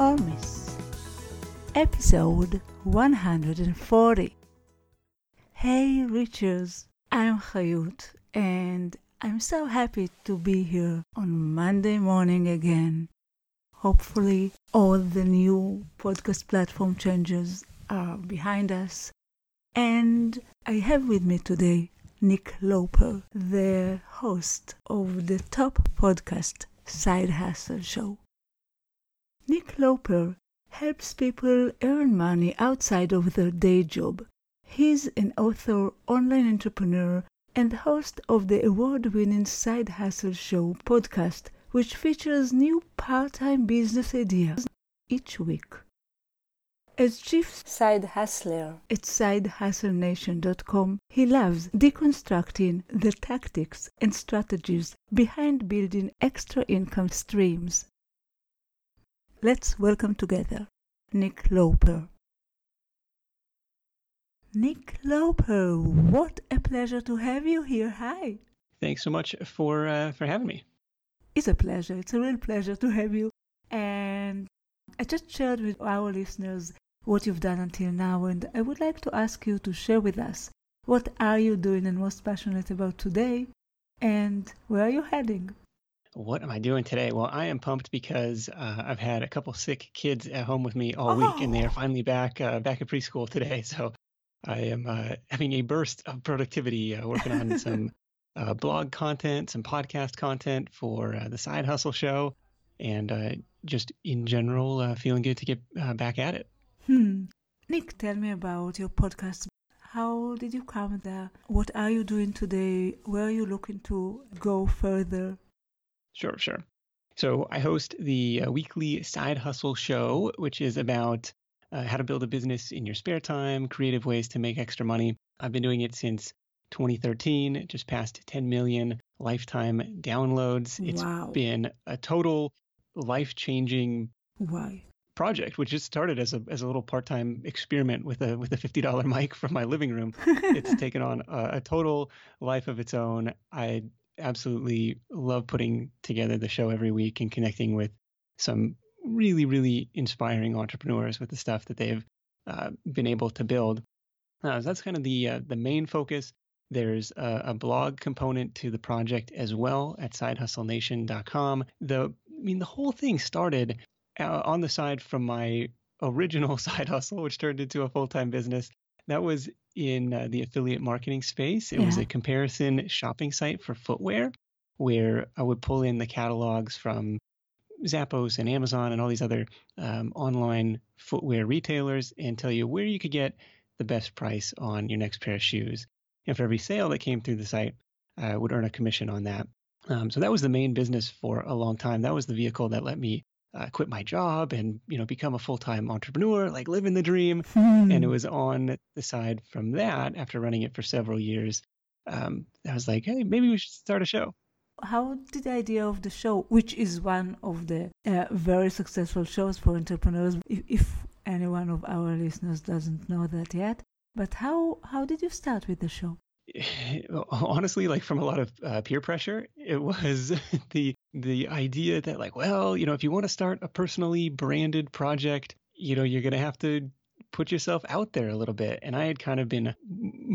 Or episode 140. Hey, Richers, I'm Hayut, and I'm so happy to be here on Monday morning again. Hopefully, all the new podcast platform changes are behind us. And I have with me today Nick Loper, the host of the top podcast Side Hustle Show. Nick Loper helps people earn money outside of their day job. He's an author, online entrepreneur, and host of the award winning Side Hustle Show podcast, which features new part time business ideas each week. As chief side hustler at sidehustlenation.com, he loves deconstructing the tactics and strategies behind building extra income streams. Let's welcome together Nick Loper. Nick Loper, what a pleasure to have you here. Hi. Thanks so much for uh, for having me. It's a pleasure. It's a real pleasure to have you. And I just shared with our listeners what you've done until now, and I would like to ask you to share with us what are you doing and most passionate about today, and where are you heading? What am I doing today? Well, I am pumped because uh, I've had a couple sick kids at home with me all week, and they are Oh. finally back uh, back at preschool today. So I am uh, having a burst of productivity, uh, working on some uh, blog content, some podcast content for uh, the Side Hustle Show, and uh, just in general, uh, feeling good to get uh, back at it. Hmm. Nick, tell me about your podcast. How did you come there? What are you doing today? Where are you looking to go further? Sure, sure. So I host the uh, weekly Side Hustle Show, which is about uh, how to build a business in your spare time, creative ways to make extra money. I've been doing it since 2013, just past 10 million lifetime downloads. It's Wow. been a total life changing Why? project, which just started as a, as a little part time experiment with a, with a $50 mic from my living room it's taken on a, a total life of its own. I absolutely love putting together the show every week and connecting with some really, really inspiring entrepreneurs with the stuff that they've uh, been able to build. Uh, so that's kind of the uh, the main focus. There's a, a blog component to the project as well at sidehustlenation.com. The I mean, the whole thing started uh, on the side from my original side hustle, which turned into a full time business. That was in uh, the affiliate marketing space. It was a comparison shopping site for footwear where I would pull in the catalogs from Zappos and Amazon and all these other um, online footwear retailers and tell you where you could get the best price on your next pair of shoes. And for every sale that came through the site, I would earn a commission on that. Um, so that was the main business for a long time. That was the vehicle that let me uh, quit my job and you know become a full-time entrepreneur, like living the dream Hmm. and it was on the side from that after running it for several years um, i was like hey maybe we should start a show How did the idea of the show, which is one of the uh, very successful shows for entrepreneurs, if, if any one of our listeners doesn't know that yet, but how how did you start with the show? honestly like from a lot of uh, peer pressure it was the the idea that like well you know if you want to start a personally branded project you know you're going to have to put yourself out there a little bit. And i had kind of been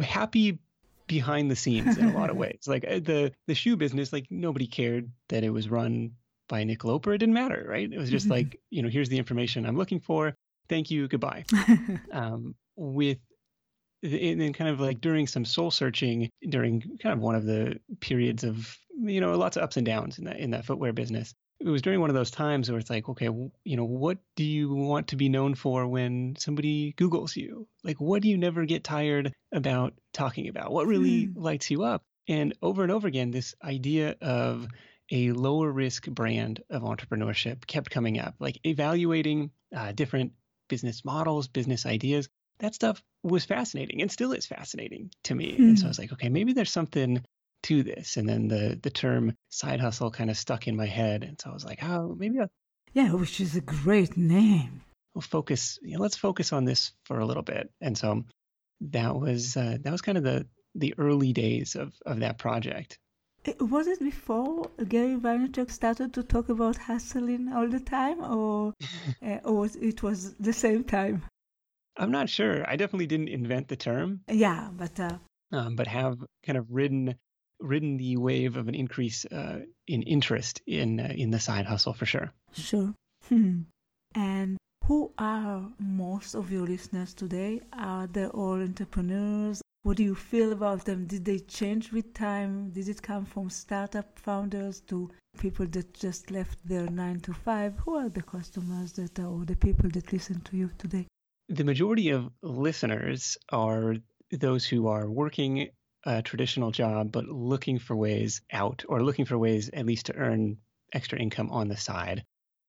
happy behind the scenes in a lot of ways. Like uh, the the shoe business like nobody cared that it was run by nick loper. It didn't matter right? It was just Mhm. like you know here's the information i'm looking for. Thank you. Goodbye. Um, with and then kind of like during some soul searching during kind of one of the periods of you know lots of ups and downs in that in that footwear business it was during one of those times where it's like okay you know what do you want to be known for when somebody googles you like what do you never get tired about talking about what really Hmm. lights you up and over and over again this idea of a lower risk brand of entrepreneurship kept coming up, like evaluating uh, different business models, business ideas. That stuff was fascinating and still is fascinating to me. And so I was like, okay, maybe there's something to this. And then the the term side hustle kind of stuck in my head. And so I was like, oh, maybe I'll, Yeah, which is a great name. we'll focus. You know, let's focus on this for a little bit. And so that was uh, that was kind of the the early days of of that project. Was it before Gary Vaynerchuk started to talk about hustling all the time, or uh, or was, it was the same time? I'm not sure. I definitely didn't invent the term, Yeah, but uh, um, but have kind of ridden ridden the wave of an increase uh, in interest in uh, in the side hustle for sure. sure. Hmm. And who are most of your listeners today? Are they all entrepreneurs? What do you feel about them? Did they change with time? Did it come from startup founders to people that just left their nine to five? Who are the customers that are, or the people that listen to you today? The majority of listeners are those who are working a traditional job but looking for ways out or looking for ways at least to earn extra income on the side.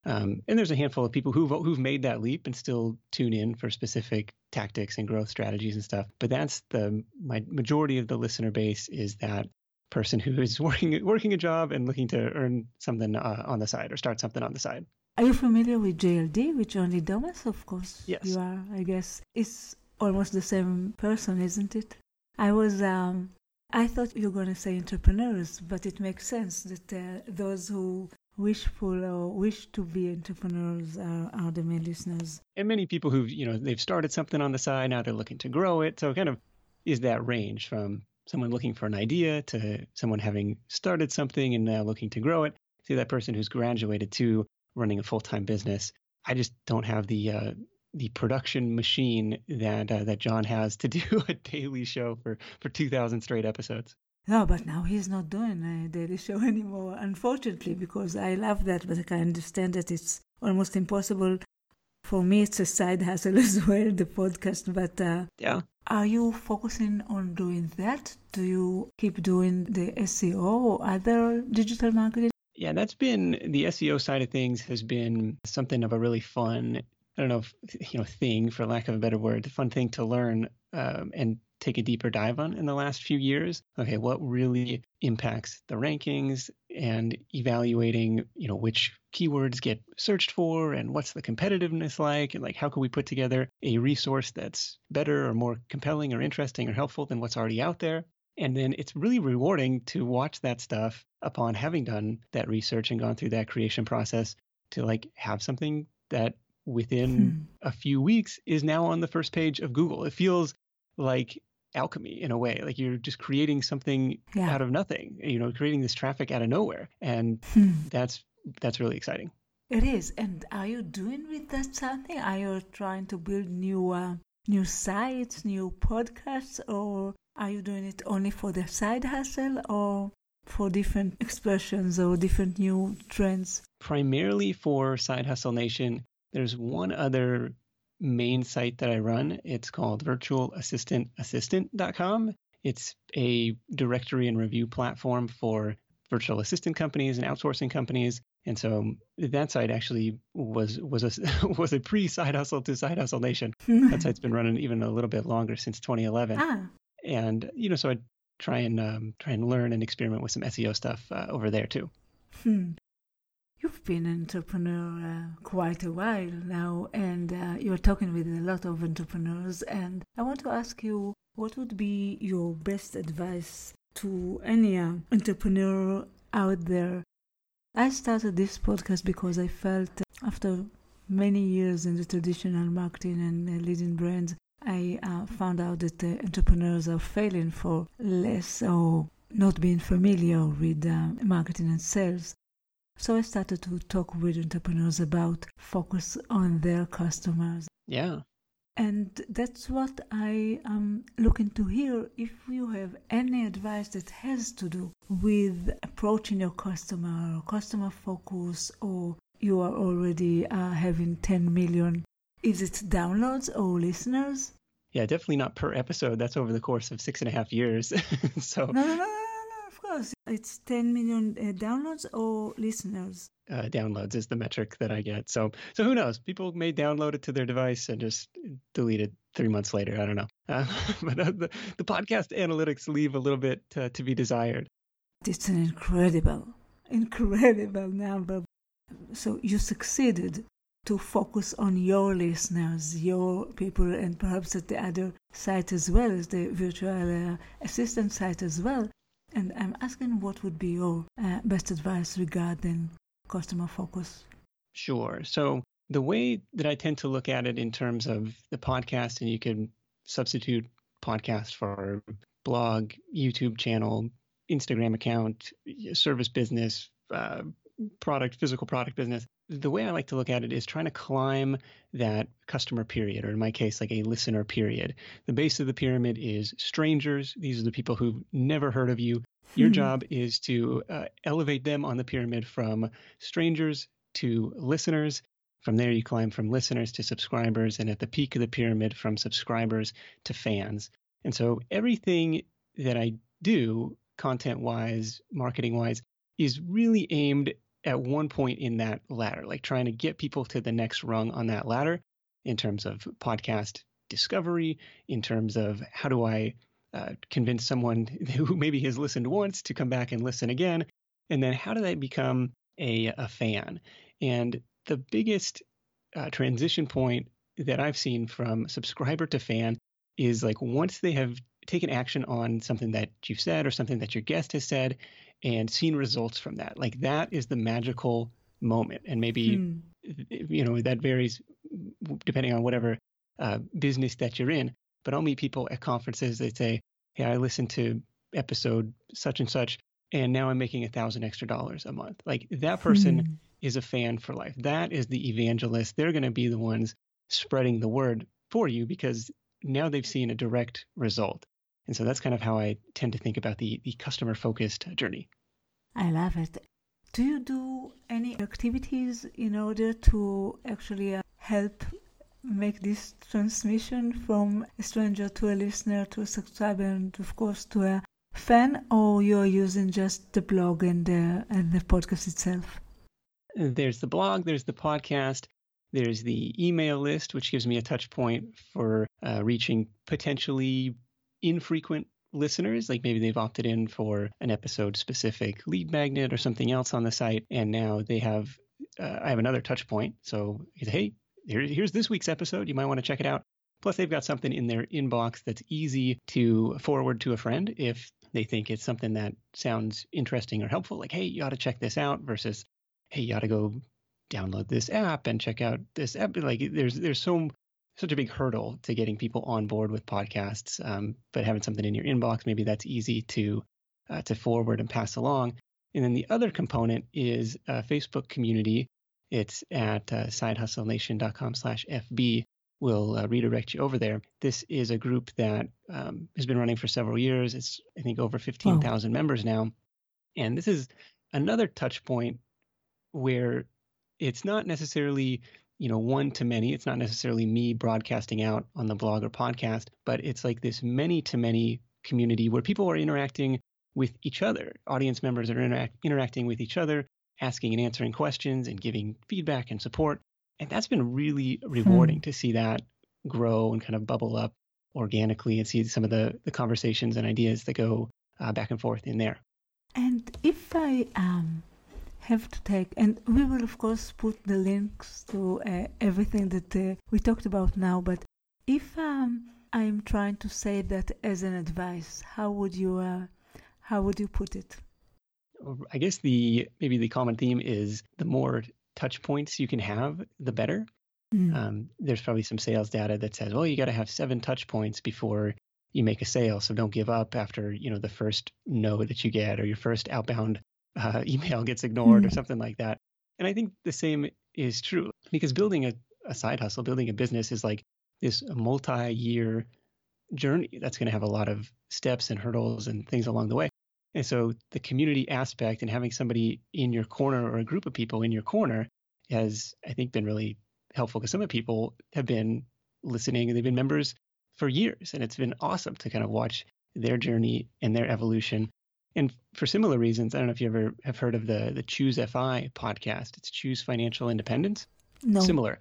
Um, and there's a handful of people who've who've made that leap and still tune in for specific tactics and growth strategies and stuff. But that's the my majority of the listener base is that person who is working working a job and looking to earn something uh, on the side or start something on the side. Are you familiar with JLD, with John Lee Dumas? Of course, Yes. you are. I guess it's almost the same person, isn't it? I was. Um, I thought you were going to say entrepreneurs, but it makes sense that uh, those who wishful or wish to be entrepreneurs are, are the main listeners. and many people who've you know they've started something on the side now they're looking to grow it so kind of is that range from someone looking for an idea to someone having started something and now looking to grow it to that person who's graduated to running a full-time business i just don't have the uh, the production machine that uh, that john has to do a daily show for for 2000 straight episodes No, but now he's not doing a daily show anymore, unfortunately, because I love that, but I can understand that it's almost impossible. For me, it's a side hustle as well, the podcast. But uh, yeah are you focusing on doing that? Do you keep doing the SEO or other digital marketing? Yeah, that's been the SEO side of things has been something of a really fun, I don't know, if, you know, thing for lack of a better word, fun thing to learn um, and take a deeper dive on in the last few years. Okay, what really impacts the rankings and evaluating, you know, which keywords get searched for and what's the competitiveness like and like how can we put together a resource that's better or more compelling or interesting or helpful than what's already out there. And then it's really rewarding to watch that stuff upon having done that research and gone through that creation process to like have something that within Hmm. a few weeks is now on the first page of Google. It feels like alchemy in a way, like you're just creating something Yeah. out of nothing, you know, creating this traffic out of nowhere. And Hmm. that's that's really exciting. It is. And are you doing with that something? Are you trying to build new uh, new sites, new podcasts, or are you doing it only for the side hustle or for different expressions or different new trends? primarily for Side Hustle Nation. There's one other main site that I run. It's called virtualassistantassistant.com. It's a directory and review platform for virtual assistant companies and outsourcing companies. And so that site actually was was a was a pre Side Hustle to Side Hustle Nation. That site's been running even a little bit longer since 2011. ah, And you know, so I try and um, try and learn and experiment with some SEO stuff uh, over there too. Hmm. You've been an entrepreneur uh, quite a while now, and uh, you're talking with a lot of entrepreneurs. And I want to ask you, what would be your best advice to any uh, entrepreneur out there? I started this podcast because I felt after many years in the traditional marketing and leading brands, I uh, found out that uh, entrepreneurs are failing for less or not being familiar with uh, marketing and sales. So I started to talk with entrepreneurs about focus on their customers. Yeah. And that's what I am looking to hear. If you have any advice that has to do with approaching your customer, or customer focus, or you are already uh, having 10 million, is it downloads or listeners? Yeah, definitely not per episode. That's over the course of six and a half years. so No, no, no, no, no, of knows? It's 10 million uh, downloads or listeners? Uh, downloads is the metric that I get. So, so who knows? People may download it to their device and just delete it three months later. I don't know. Uh, but uh, the, the podcast analytics leave a little bit uh, to be desired. It's an incredible, incredible number. So you succeeded to focus on your listeners, your people, and perhaps at the other site as well as the virtual uh, assistant site as well. And I'm asking what would be your uh, best advice regarding customer focus? Sure. So the way that I tend to look at it in terms of the podcast, and you can substitute podcast for blog, YouTube channel, Instagram account, service business, uh, product, physical product business. The way I like to look at it is trying to climb that customer pyramid, or in my case, like a listener pyramid. The base of the pyramid is strangers. These are the people who've never heard of you. Your hmm. job is to uh, elevate them on the pyramid from strangers to listeners. From there, you climb from listeners to subscribers, and at the peak of the pyramid, from subscribers to fans. And so everything that I do, content wise, marketing wise, is really aimed at one point in that ladder, like trying to get people to the next rung on that ladder in terms of podcast discovery, in terms of how do I uh, convince someone who maybe has listened once to come back and listen again, and then how do they become a, a fan? And the biggest uh, transition point that I've seen from subscriber to fan is like once they have taken action on something that you've said or something that your guest has said and seen results from that. Like that is the magical moment. And maybe, hmm. you know, that varies depending on whatever uh, business that you're in. But I'll meet people at conferences that say, Hey, I listened to episode such and such, and now I'm making a thousand extra dollars a month. Like that person hmm. is a fan for life. That is the evangelist. They're going to be the ones spreading the word for you because now they've seen a direct result. And so that's kind of how I tend to think about the, the customer focused journey. I love it. Do you do any activities in order to actually uh, help make this transmission from a stranger to a listener to a subscriber and of course to a fan or you're using just the blog and the, and the podcast itself? There's the blog, there's the podcast, there's the email list, which gives me a touch point for uh, reaching potentially infrequent listeners, like maybe they've opted in for an episode specific lead magnet or something else on the site, and now they have uh, I have another touch point. So hey, here, here's this week's episode. You might want to check it out. Plus, they've got something in their inbox that's easy to forward to a friend if they think it's something that sounds interesting or helpful. Like, hey, you ought to check this out. Versus, hey, you ought to go download this app and check out this app. Like, there's there's so such a big hurdle to getting people on board with podcasts. Um, but having something in your inbox, maybe that's easy to uh, to forward and pass along. And then the other component is a Facebook community. It's at uh, sidehustlenation.com slash FB. We'll uh, redirect you over there. This is a group that um, has been running for several years. It's, I think, over 15,000 wow. members now. And this is another touch point where it's not necessarily you know one to many. It's not necessarily me broadcasting out on the blog or podcast but it's like this many to many community where people are interacting with each other. Audience members are interact- interacting with each other asking and answering questions and giving feedback and support. And that's been really rewarding hmm. to see that grow and kind of bubble up organically and see some of the, the conversations and ideas that go uh, back and forth in there. And if i um have to take, and we will of course put the links to uh, everything that uh, we talked about now. But if um, I'm trying to say that as an advice, how would you uh, how would you put it? I guess the maybe the common theme is the more touch points you can have, the better. Mm. Um, there's probably some sales data that says, well, you got to have seven touch points before you make a sale. So don't give up after you know the first no that you get or your first outbound uh, email gets ignored mm. or something like that. And I think the same is true because building a, a side hustle, building a business is like this multi year journey that's going to have a lot of steps and hurdles and things along the way. And so the community aspect and having somebody in your corner or a group of people in your corner has, I think, been really helpful because some of the people have been listening and they've been members for years. And it's been awesome to kind of watch their journey and their evolution And for similar reasons, I don't know if you ever have heard of the the Choose FI podcast. It's Choose Financial Independence. No. Similar.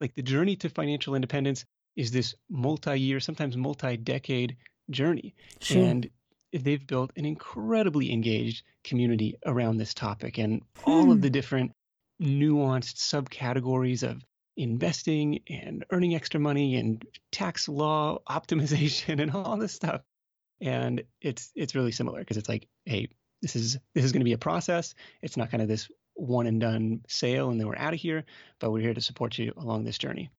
Like the journey to financial independence is this multi-year, sometimes multi-decade journey. Sure. And they've built an incredibly engaged community around this topic and all of Hmm. the different nuanced subcategories of investing and earning extra money and tax law optimization and all this stuff. And it's it's really similar because it's like, hey, this is this is going to be a process. It's not kind of this one and done sale and then we're out of here, but we're here to support you along this journey.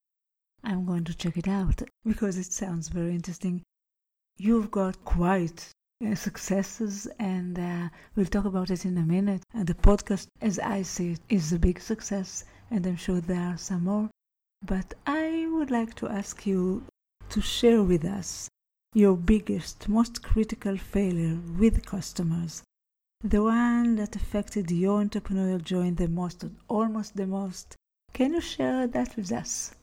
I'm going to check it out because it sounds very interesting. You've got quite uh, successes, and uh, we'll talk about it in a minute. And the podcast, as I see it, is a big success, and I'm sure there are some more. But I would like to ask you to share with us your biggest, most critical failure with customers. The one that affected your entrepreneurial journey the most, almost the most. Can you share that with us?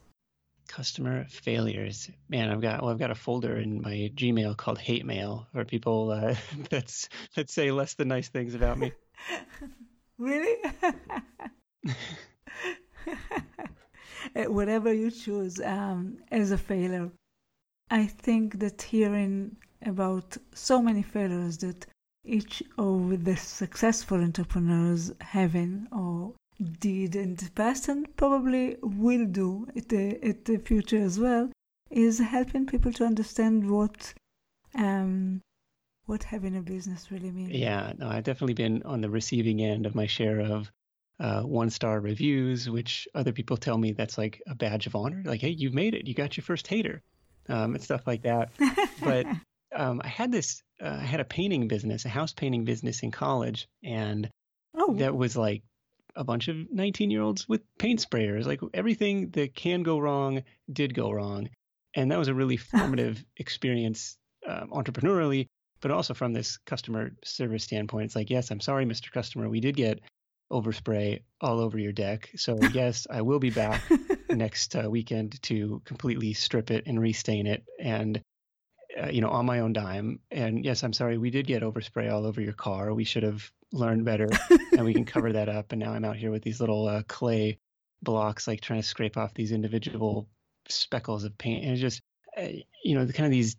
Customer failures. Man, I've got well, I've got a folder in my Gmail called hate mail for people uh, that's that say less than nice things about me. Really? Whatever you choose um, as a failure. I think that hearing about so many failures that each of the successful entrepreneurs having or did in the past and probably will do at the, at the future as well is helping people to understand what um, what having a business really means. Yeah, no, I've definitely been on the receiving end of my share of uh, one star reviews, which other people tell me that's like a badge of honor. Like, hey, you've made it. You got your first hater, um, and stuff like that. but um, I had this, uh, I had a painting business, a house painting business in college, and oh, that was like a bunch of 19 year olds with paint sprayers. Like everything that can go wrong did go wrong. And that was a really formative experience um, entrepreneurially, but also from this customer service standpoint. It's like, yes, I'm sorry, Mr. Customer, we did get overspray all over your deck. So, yes, I will be back next uh, weekend to completely strip it and restain it. And uh, you know, on my own dime. And yes, I'm sorry, we did get overspray all over your car. We should have learned better, and we can cover that up. And now I'm out here with these little uh, clay blocks, like trying to scrape off these individual speckles of paint. And it's just, uh, you know, the kind of these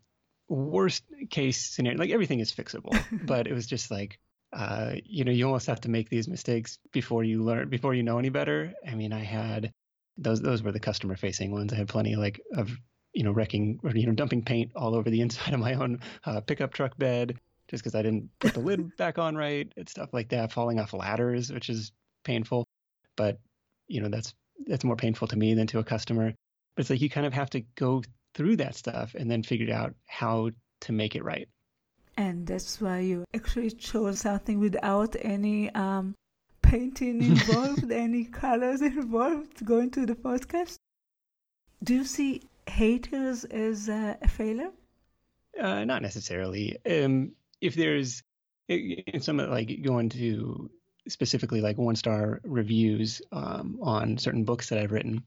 worst case scenario. Like everything is fixable, but it was just like. Uh, you know, you almost have to make these mistakes before you learn, before you know any better. I mean, I had those; those were the customer-facing ones. I had plenty like of you know, wrecking or, you know, dumping paint all over the inside of my own uh, pickup truck bed just because I didn't put the lid back on right and stuff like that, falling off ladders, which is painful. But, you know, that's, that's more painful to me than to a customer. But it's like you kind of have to go through that stuff and then figure out how to make it right. And that's why you actually chose something without any um, painting involved, any colors involved going to the podcast. Do you see haters as uh, a failure? Uh, not necessarily. Um, if there's in some like going to specifically like one star reviews um, on certain books that I've written,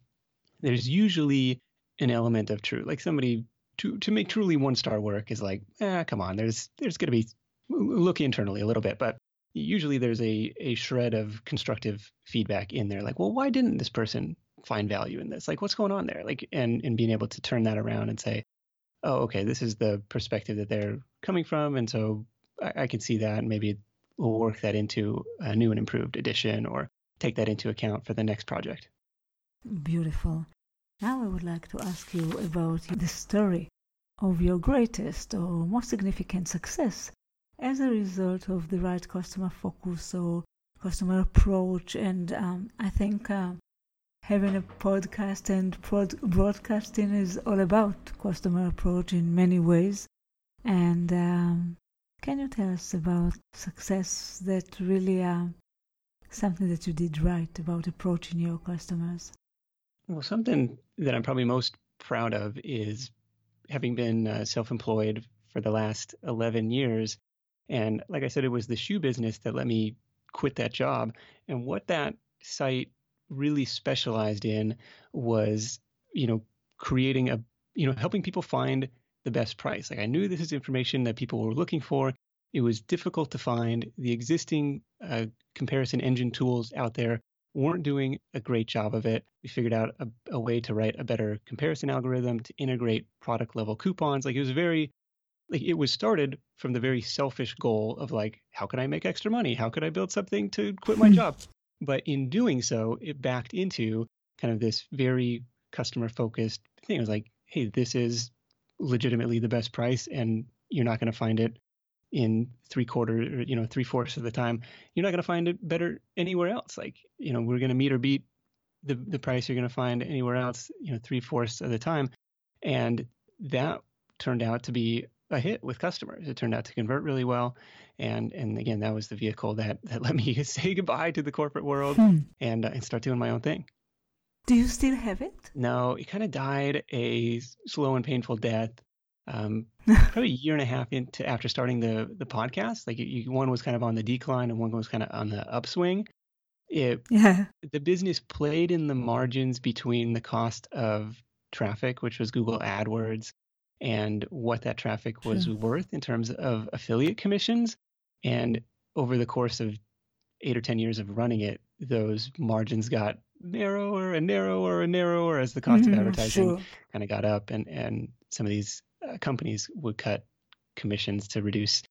there's usually an element of truth. Like somebody to to make truly one star work is like, ah, come on. There's there's going to be look internally a little bit, but usually there's a a shred of constructive feedback in there. Like, well, why didn't this person find value in this? Like, what's going on there? Like, and and being able to turn that around and say, oh, okay, this is the perspective that they're coming from, and so I, I can see that, and maybe we'll work that into a new and improved edition, or take that into account for the next project. Beautiful. Now I would like to ask you about the story of your greatest or most significant success as a result of the right customer focus or customer approach. And um, I think uh, having a podcast and prod- broadcasting is all about customer approach in many ways. And um, can you tell us about success that really uh, something that you did right about approaching your customers? Well, something that I'm probably most proud of is having been uh, self-employed for the last 11 years. And like I said, it was the shoe business that let me quit that job. And what that site really specialized in was, you know, creating a, you know, helping people find the best price. Like I knew this is information that people were looking for. it was difficult to find. The existing uh, comparison engine tools out there weren't doing a great job of it. We figured out a, a, way to write a better comparison algorithm to integrate product level coupons. Like it was very, like it was started from the very selfish goal of like, how can I make extra money? How could I build something to quit my hmm. job? But in doing so, it backed into kind of this very customer focused thing. It was like, hey, this is legitimately the best price and you're not going to find it in three quarter, you know, three fourths of the time, you're not going to find it better anywhere else. Like, you know, we're going to meet or beat the the price you're going to find anywhere else, you know, three fourths of the time, and that turned out to be a hit with customers. It turned out to convert really well, and and again, that was the vehicle that that let me say goodbye to the corporate world hmm. and uh, and start doing my own thing. Do you still have it? No, it kind of died a slow and painful death um, probably a year and a half into after starting the the podcast. Like you, one was kind of on the decline and one was kind of on the upswing. It yeah. the business played in the margins between the cost of traffic, which was Google AdWords, and what that traffic was sure. worth in terms of affiliate commissions. And over the course of eight or ten years of running it, those margins got narrower and narrower and narrower as the cost mm, of advertising sure. kind of got up and and some of these uh, companies would cut commissions to reduce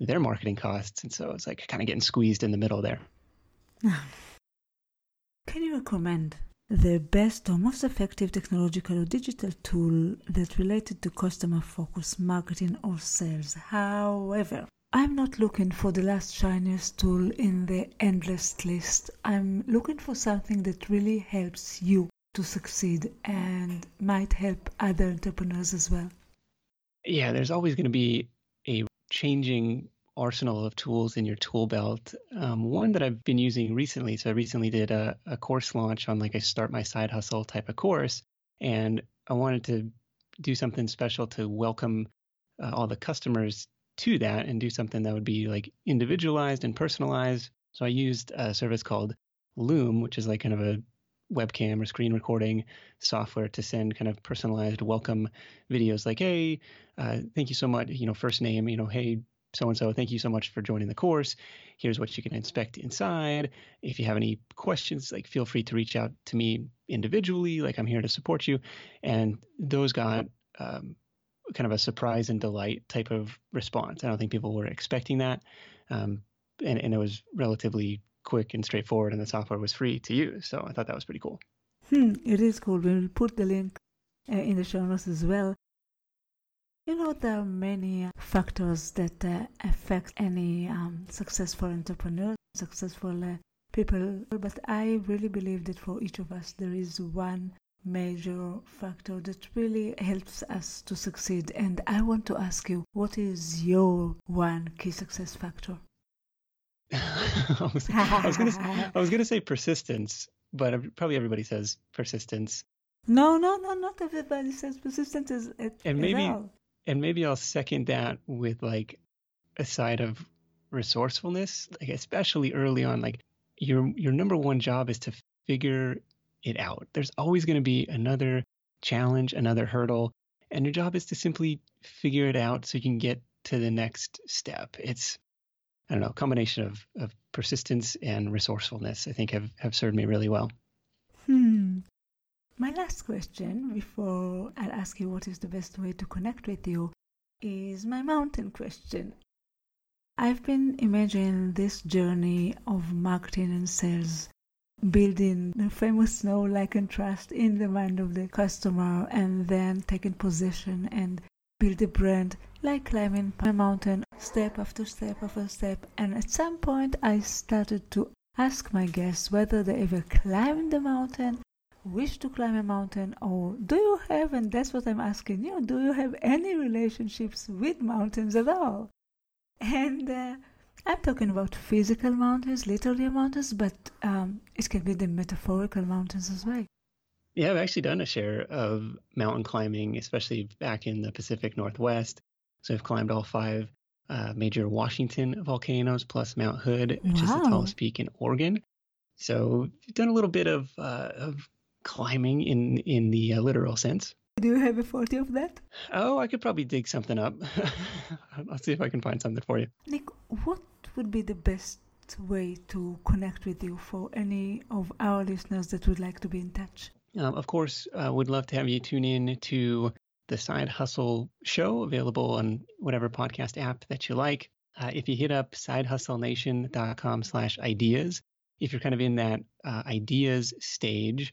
their marketing costs. And so it's like kind of getting squeezed in the middle there. Can you recommend the best or most effective technological or digital tool that related to customer focused marketing or sales? However, I'm not looking for the last shiniest tool in the endless list. I'm looking for something that really helps you to succeed and might help other entrepreneurs as well yeah, there's always going to be a changing arsenal of tools in your tool belt. Um, one that I've been using recently, so I recently did a, a course launch on like a start my side hustle type of course, and I wanted to do something special to welcome uh, all the customers to that and do something that would be like individualized and personalized. So I used a service called Loom, which is like kind of a webcam or screen recording software to send kind of personalized welcome videos like hey uh, thank you so much you know first name you know hey so and so thank you so much for joining the course. Here's what you can inspect inside. If you have any questions like feel free to reach out to me individually like i'm here to support you. And those got um, kind of a surprise and delight type of response. I don't think people were expecting that um, and, and it was relatively quick and straightforward, and the software was free to use. So I thought that was pretty cool. Hmm, it is cool. We'll put the link uh, in the show notes as well. You know, there are many factors that uh, affect any um, successful entrepreneur, successful uh, people, but I really believe that for each of us, there is one major factor that really helps us to succeed. And I want to ask you, what is your one key success factor? I was, was was gonna say persistence, but probably everybody says persistence. No, no, no, not everybody says persistence is. and maybe and maybe I'll second that with like a side of resourcefulness, like especially early on. Like your your number one job is to figure it out. There's always going to be another challenge, another hurdle, and your job is to simply figure it out so you can get to the next step. It's I don't know, combination of, of persistence and resourcefulness, I think have, have served me really well. Hmm. My last question before I'll ask you what is the best way to connect with you is my mountain question. I've been imagining this journey of marketing and sales, building the famous snow like and trust in the mind of the customer, and then taking possession and build a brand like climbing a mountain step after step after step. And at some point i started to ask my guests whether they ever climbed the mountain wish to climb a mountain or do you have and that's what i'm asking you do you have any relationships with mountains at all? And uh, i'm talking about physical mountains literally mountains but um, it can be the metaphorical mountains as well yeah, I've actually done a share of mountain climbing, especially back in the Pacific Northwest. So I've climbed all five uh, major Washington volcanoes plus Mount Hood, which wow. is the tallest peak in Oregon. So I've done a little bit of uh, of climbing in in the uh, literal sense. Do you have a photo of that? Oh, I could probably dig something up. I'll see if I can find something for you. Nick, what would be the best way to connect with you for any of our listeners that would like to be in touch? Um, of course, uh, would love to have you tune in to the Side Hustle show available on whatever podcast app that you like. Uh, if you hit up sidehustlenation.com slash ideas, if you're kind of in that uh, ideas stage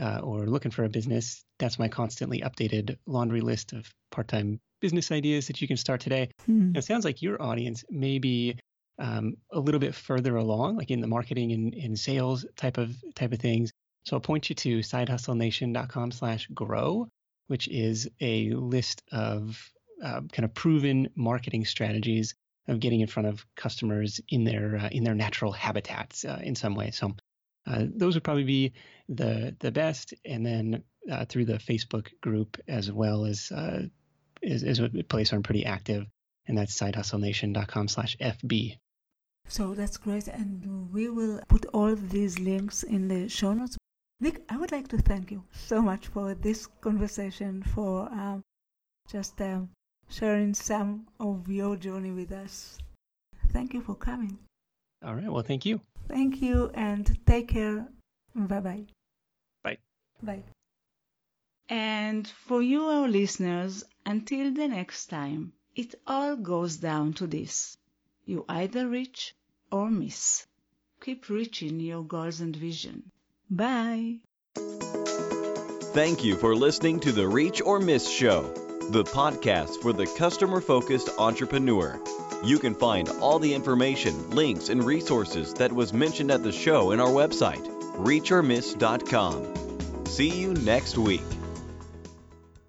uh, or looking for a business, that's my constantly updated laundry list of part-time business ideas that you can start today. Hmm. It sounds like your audience may be um, a little bit further along, like in the marketing and, and sales type of type of things. So I'll point you to sidehustlenation.com slash grow, which is a list of uh, kind of proven marketing strategies of getting in front of customers in their uh, in their natural habitats uh, in some way. So uh, those would probably be the the best, and then uh, through the Facebook group as well as uh, is, is a place where I'm pretty active, and that's sidehustlenation.com slash fb. So that's great, and we will put all these links in the show notes. Nick, I would like to thank you so much for this conversation, for um, just um, sharing some of your journey with us. Thank you for coming. All right. Well, thank you. Thank you, and take care. Bye bye. Bye. Bye. And for you, our listeners, until the next time, it all goes down to this you either reach or miss. Keep reaching your goals and vision. Bye. Thank you for listening to the Reach or Miss Show, the podcast for the customer focused entrepreneur. You can find all the information, links, and resources that was mentioned at the show in our website, reachormiss.com. See you next week.